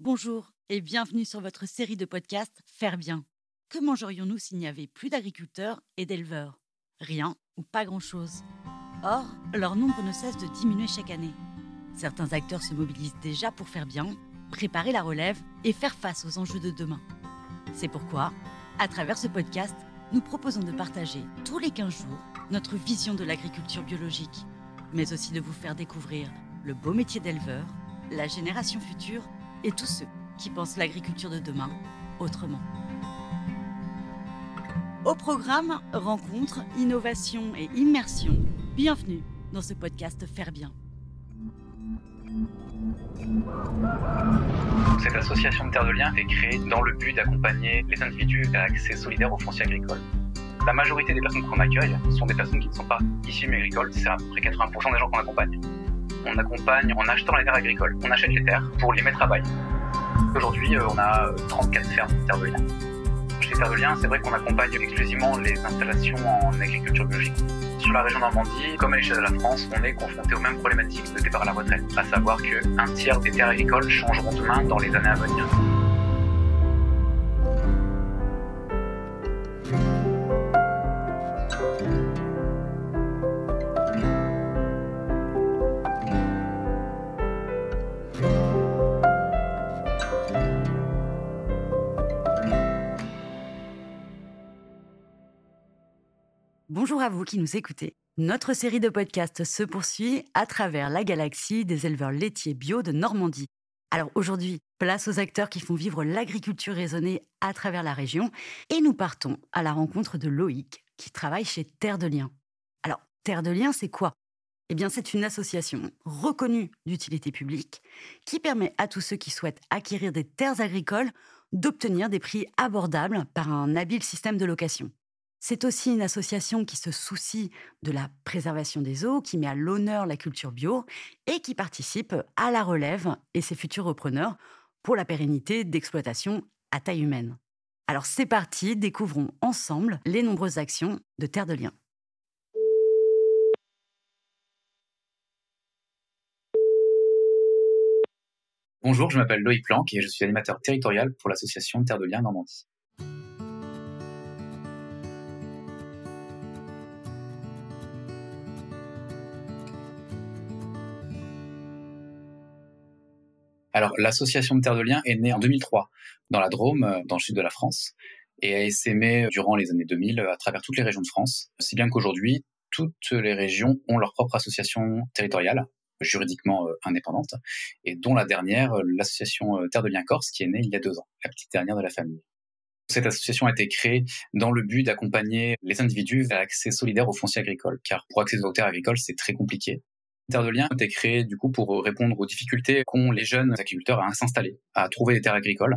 Bonjour et bienvenue sur votre série de podcasts Faire bien. Que mangerions-nous s'il n'y avait plus d'agriculteurs et d'éleveurs? Rien ou pas grand-chose. Or, leur nombre ne cesse de diminuer chaque année. Certains acteurs se mobilisent déjà pour faire bien, préparer la relève et faire face aux enjeux de demain. C'est pourquoi, à travers ce podcast, nous proposons de partager tous les 15 jours notre vision de l'agriculture biologique, mais aussi de vous faire découvrir le beau métier d'éleveur, la génération future et tous ceux qui pensent l'agriculture de demain autrement. Au programme Rencontres, Innovation et Immersion, bienvenue dans ce podcast Faire Bien. Cette association de Terre de Liens est créée dans le but d'accompagner les individus vers l'accès solidaire au foncier agricole. La majorité des personnes qu'on accueille sont des personnes qui ne sont pas issues du agricole, c'est à peu près 80% des gens qu'on accompagne. On accompagne en achetant les terres agricoles. On achète les terres pour les mettre à bail. Aujourd'hui, euh, on a 34 fermes de Terre de Liens. Chez Liens, c'est vrai qu'on accompagne exclusivement les installations en agriculture biologique. Sur la région Normandie, comme à l'échelle de la France, on est confronté aux mêmes problématiques de départ à la retraite, à savoir qu'un tiers des terres agricoles changeront de main dans les années à venir. Bonjour à vous qui nous écoutez. Notre série de podcasts se poursuit à travers la galaxie des éleveurs laitiers bio de Normandie. Alors aujourd'hui, place aux acteurs qui font vivre l'agriculture raisonnée à travers la région et nous partons à la rencontre de Loïc qui travaille chez Terre de Liens. Alors, Terre de Liens, c'est quoi? Eh bien, c'est une association reconnue d'utilité publique qui permet à tous ceux qui souhaitent acquérir des terres agricoles d'obtenir des prix abordables par un habile système de location. C'est aussi une association qui se soucie de la préservation des eaux, qui met à l'honneur la culture bio et qui participe à la relève et ses futurs repreneurs pour la pérennité d'exploitation à taille humaine. Alors c'est parti, découvrons ensemble les nombreuses actions de Terre de Liens. Bonjour, je m'appelle Loïc Planck et je suis animateur territorial pour l'association Terre de Liens Normandie. Alors, l'association de Terre de Liens est née en 2003 dans la Drôme, euh, dans le sud de la France, et a essaimé durant les années 2000 à travers toutes les régions de France, si bien qu'aujourd'hui, toutes les régions ont leur propre association territoriale, juridiquement euh, indépendante, et dont la dernière, euh, l'association Terre de Liens Corse, qui est née il y a deux ans, la petite dernière de la famille. Cette association a été créée dans le but d'accompagner les individus vers l'accès solidaire aux fonciers agricoles, car pour accéder aux terres agricoles, c'est très compliqué. Terre de Liens été créée du coup pour répondre aux difficultés qu'ont les jeunes agriculteurs à s'installer, à trouver des terres agricoles,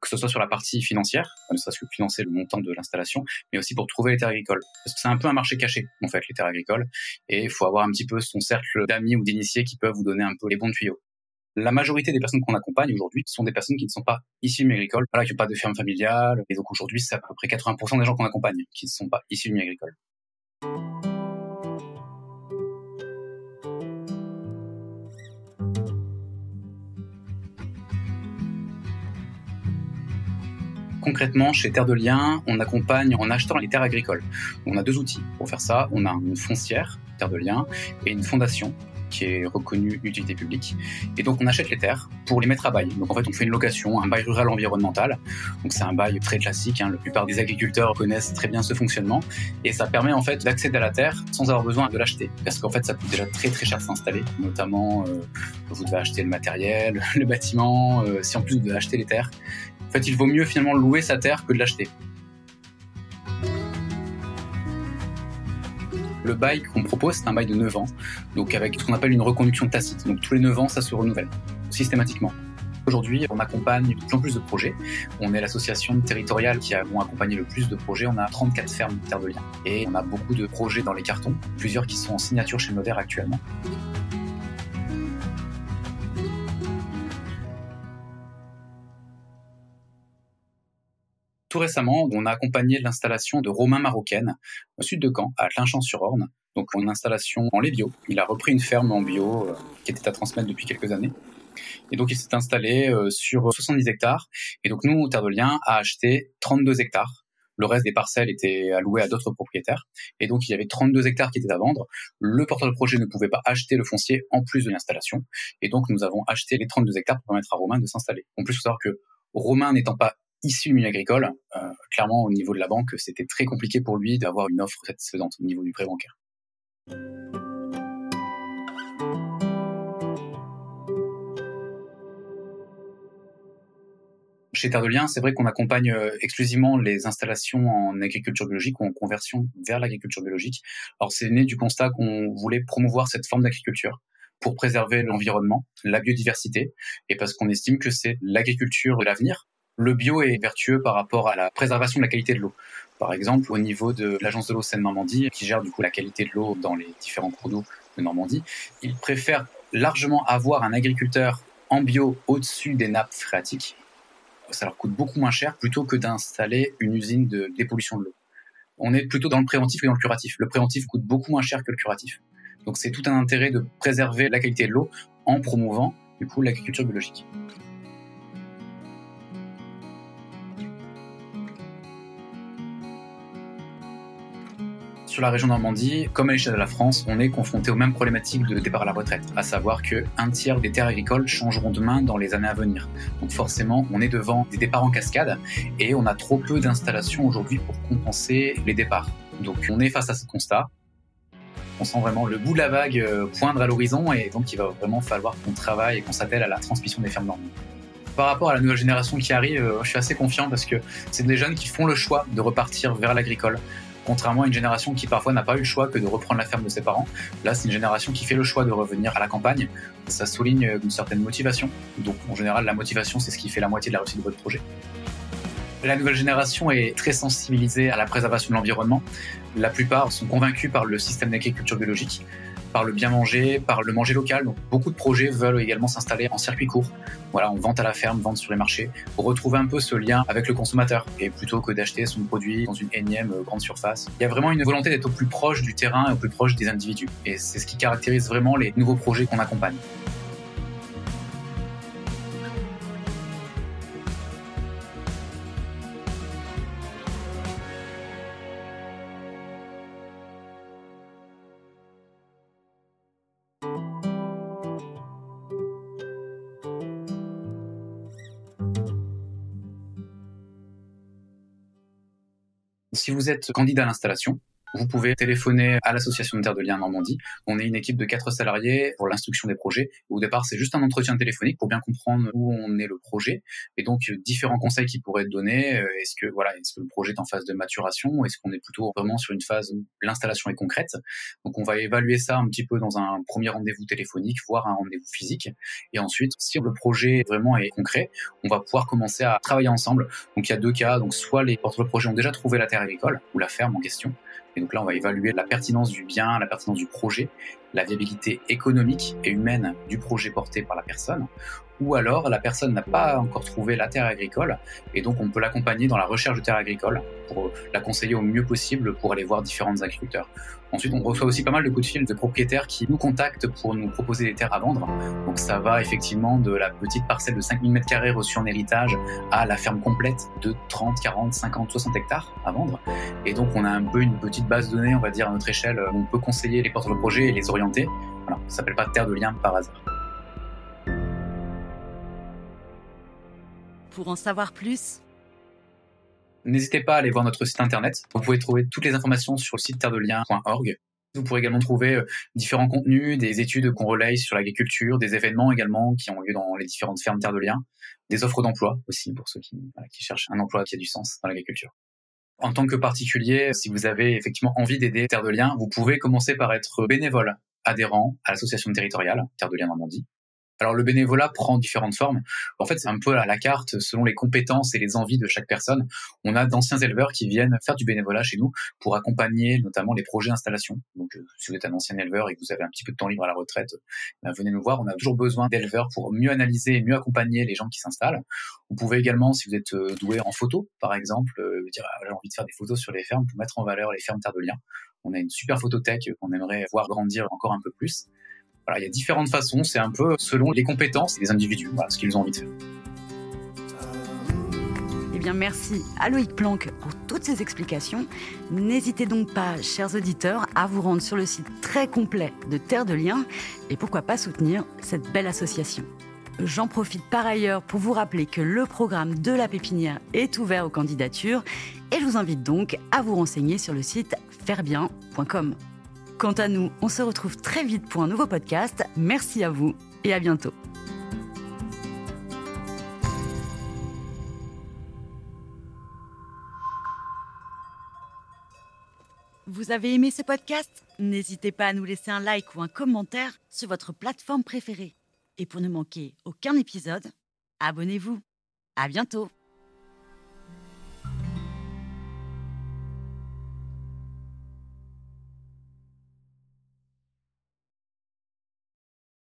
que ce soit sur la partie financière, ne serait-ce que financer le montant de l'installation, mais aussi pour trouver les terres agricoles. Parce que c'est un peu un marché caché, en fait, les terres agricoles, et il faut avoir un petit peu son cercle d'amis ou d'initiés qui peuvent vous donner un peu les bons tuyaux. La majorité des personnes qu'on accompagne aujourd'hui sont des personnes qui ne sont pas issues du agricole, voilà, qui n'ont pas de ferme familiale, et donc aujourd'hui c'est à peu près 80% des gens qu'on accompagne qui ne sont pas issus du agricole. Concrètement, chez Terre de Liens, on accompagne en achetant les terres agricoles. On a deux outils pour faire ça. On a une foncière, Terre de Liens, et une fondation qui est reconnue d'utilité publique. Et donc on achète les terres pour les mettre à bail. Donc en fait on fait une location, un bail rural environnemental. Donc c'est un bail très classique. Hein. La plupart des agriculteurs connaissent très bien ce fonctionnement et ça permet en fait d'accéder à la terre sans avoir besoin de l'acheter. Parce qu'en fait ça coûte déjà très très cher s'installer. Notamment euh, vous devez acheter le matériel, le bâtiment. Euh, si en plus vous devez acheter les terres, en fait, il vaut mieux finalement louer sa terre que de l'acheter. Le bail qu'on propose, c'est un bail de 9 ans, donc avec ce qu'on appelle une reconduction tacite. Donc tous les 9 ans, ça se renouvelle systématiquement. Aujourd'hui, on accompagne de plus en plus de projets. On est l'association territoriale qui a accompagné le plus de projets. On a 34 fermes de terre de liens. Et on a beaucoup de projets dans les cartons, plusieurs qui sont en signature chez Novaire actuellement. Tout récemment, on a accompagné l'installation de Romain Marocaine au sud de Caen, à Clinchamp-sur-Orne. Donc une installation en lait bio. Il a repris une ferme en bio euh, qui était à transmettre depuis quelques années. Et donc il s'est installé euh, sur 70 hectares. Et donc nous, Terre de Liens, a acheté 32 hectares. Le reste des parcelles était alloué à d'autres propriétaires. Et donc il y avait 32 hectares qui étaient à vendre. Le porteur de projet ne pouvait pas acheter le foncier en plus de l'installation. Et donc nous avons acheté les 32 hectares pour permettre à Romain de s'installer. En plus, il faut savoir que Romain n'étant pas issu du milieu agricole, euh, clairement au niveau de la banque, c'était très compliqué pour lui d'avoir une offre satisfaisante au niveau du prêt bancaire. Chez Terre de Liens, c'est vrai qu'on accompagne euh, exclusivement les installations en agriculture biologique ou en conversion vers l'agriculture biologique. Alors c'est né du constat qu'on voulait promouvoir cette forme d'agriculture pour préserver l'environnement, la biodiversité, et parce qu'on estime que c'est l'agriculture de l'avenir, le bio est vertueux par rapport à la préservation de la qualité de l'eau. Par exemple, au niveau de l'agence de l'eau Seine-Normandie, qui gère du coup la qualité de l'eau dans les différents cours d'eau de Normandie, ils préfèrent largement avoir un agriculteur en bio au-dessus des nappes phréatiques. Ça leur coûte beaucoup moins cher plutôt que d'installer une usine de dépollution de l'eau. On est plutôt dans le préventif que dans le curatif. Le préventif coûte beaucoup moins cher que le curatif. Donc c'est tout un intérêt de préserver la qualité de l'eau en promouvant du coup l'agriculture biologique. La région Normandie, comme à l'échelle de la France, on est confronté aux mêmes problématiques de départ à la retraite, à savoir que un tiers des terres agricoles changeront demain dans les années à venir. Donc forcément, on est devant des départs en cascade et on a trop peu d'installations aujourd'hui pour compenser les départs. Donc on est face à ce constat. On sent vraiment le bout de la vague euh, poindre à l'horizon et donc il va vraiment falloir qu'on travaille et qu'on s'attelle à la transmission des fermes normandes par rapport à la nouvelle génération qui arrive, euh, je suis assez confiant parce que c'est des jeunes qui font le choix de repartir vers l'agricole contrairement à une génération qui parfois n'a pas eu le choix que de reprendre la ferme de ses parents. Là, c'est une génération qui fait le choix de revenir à la campagne. Ça souligne une certaine motivation. Donc, en général, la motivation, c'est ce qui fait la moitié de la réussite de votre projet. La nouvelle génération est très sensibilisée à la préservation de l'environnement. La plupart sont convaincus par le système d'agriculture biologique par le bien manger, par le manger local. Donc beaucoup de projets veulent également s'installer en circuit court. Voilà, on vente à la ferme, vente sur les marchés, pour retrouver un peu ce lien avec le consommateur, et plutôt que d'acheter son produit dans une énième euh, grande surface. Il y a vraiment une volonté d'être au plus proche du terrain et au plus proche des individus. Et c'est ce qui caractérise vraiment les nouveaux projets qu'on accompagne. Si vous êtes candidat à l'installation, vous pouvez téléphoner à l'association de Terre de Liens Normandie. On est une équipe de quatre salariés pour l'instruction des projets. Au départ, c'est juste un entretien téléphonique pour bien comprendre où on est le projet et donc différents conseils qui pourraient être donnés. Euh, est-ce que voilà, est-ce que le projet est en phase de maturation Est-ce qu'on est plutôt vraiment sur une phase où l'installation est concrète? Donc on va évaluer ça un petit peu dans un premier rendez-vous téléphonique, voire un rendez-vous physique. Et ensuite, si le projet vraiment est concret, on va pouvoir commencer à travailler ensemble. Donc il y a deux cas. Donc soit les porteurs de projet ont déjà trouvé la terre agricole ou la ferme en question et donc là, on va évaluer la pertinence du bien, la pertinence du projet, la viabilité économique et humaine du projet porté par la personne, ou alors la personne n'a pas encore trouvé la terre agricole, et donc on peut l'accompagner dans la recherche de terre agricole pour la conseiller au mieux possible pour aller voir différents agriculteurs. Ensuite, on reçoit aussi pas mal de coups de fil de propriétaires qui nous contactent pour nous proposer des terres à vendre. Donc ça va effectivement de la petite parcelle de 5000 m2 reçue en héritage à la ferme complète de 30, 40, 50, 60 hectares à vendre. Et donc on a un peu une petite base de données, on va dire à notre échelle, on peut conseiller les porteurs de projet et les orienter. Voilà, ça s'appelle pas terre de lien par hasard. Pour en savoir plus, N'hésitez pas à aller voir notre site internet. Vous pouvez trouver toutes les informations sur le site terredelien.org. Vous pourrez également trouver euh, différents contenus, des études qu'on relaye sur l'agriculture, des événements également qui ont lieu dans les différentes fermes Terre de Liens, des offres d'emploi aussi pour ceux qui, qui cherchent un emploi qui a du sens dans l'agriculture. En tant que particulier, si vous avez effectivement envie d'aider Terre de Liens, vous pouvez commencer par être bénévole adhérent à l'association territoriale Terre de Liens Normandie. Alors le bénévolat prend différentes formes. En fait, c'est un peu à la carte selon les compétences et les envies de chaque personne. On a d'anciens éleveurs qui viennent faire du bénévolat chez nous pour accompagner notamment les projets d'installation. Donc euh, si vous êtes un ancien éleveur et que vous avez un petit peu de temps libre à la retraite, ben, venez nous voir. On a toujours besoin d'éleveurs pour mieux analyser et mieux accompagner les gens qui s'installent. Vous pouvez également, si vous êtes euh, doué en photo, par exemple, euh, dire ah, j'ai envie de faire des photos sur les fermes pour mettre en valeur les fermes terre de liens. On a une super photothèque qu'on aimerait voir grandir encore un peu plus il y a différentes façons, c'est un peu selon les compétences des individus, ce qu'ils ont envie de faire. Eh bien, merci à Loïc Planck pour toutes ces explications. N'hésitez donc pas, chers auditeurs, à vous rendre sur le site très complet de Terre de Liens et pourquoi pas soutenir cette belle association. J'en profite par ailleurs pour vous rappeler que le programme de la pépinière est ouvert aux candidatures et je vous invite donc à vous renseigner sur le site fairebien.com. Quant à nous, on se retrouve très vite pour un nouveau podcast. Merci à vous et à bientôt. Vous avez aimé ce podcast? N'hésitez pas à nous laisser un like ou un commentaire sur votre plateforme préférée. Et pour ne manquer aucun épisode, abonnez-vous. À bientôt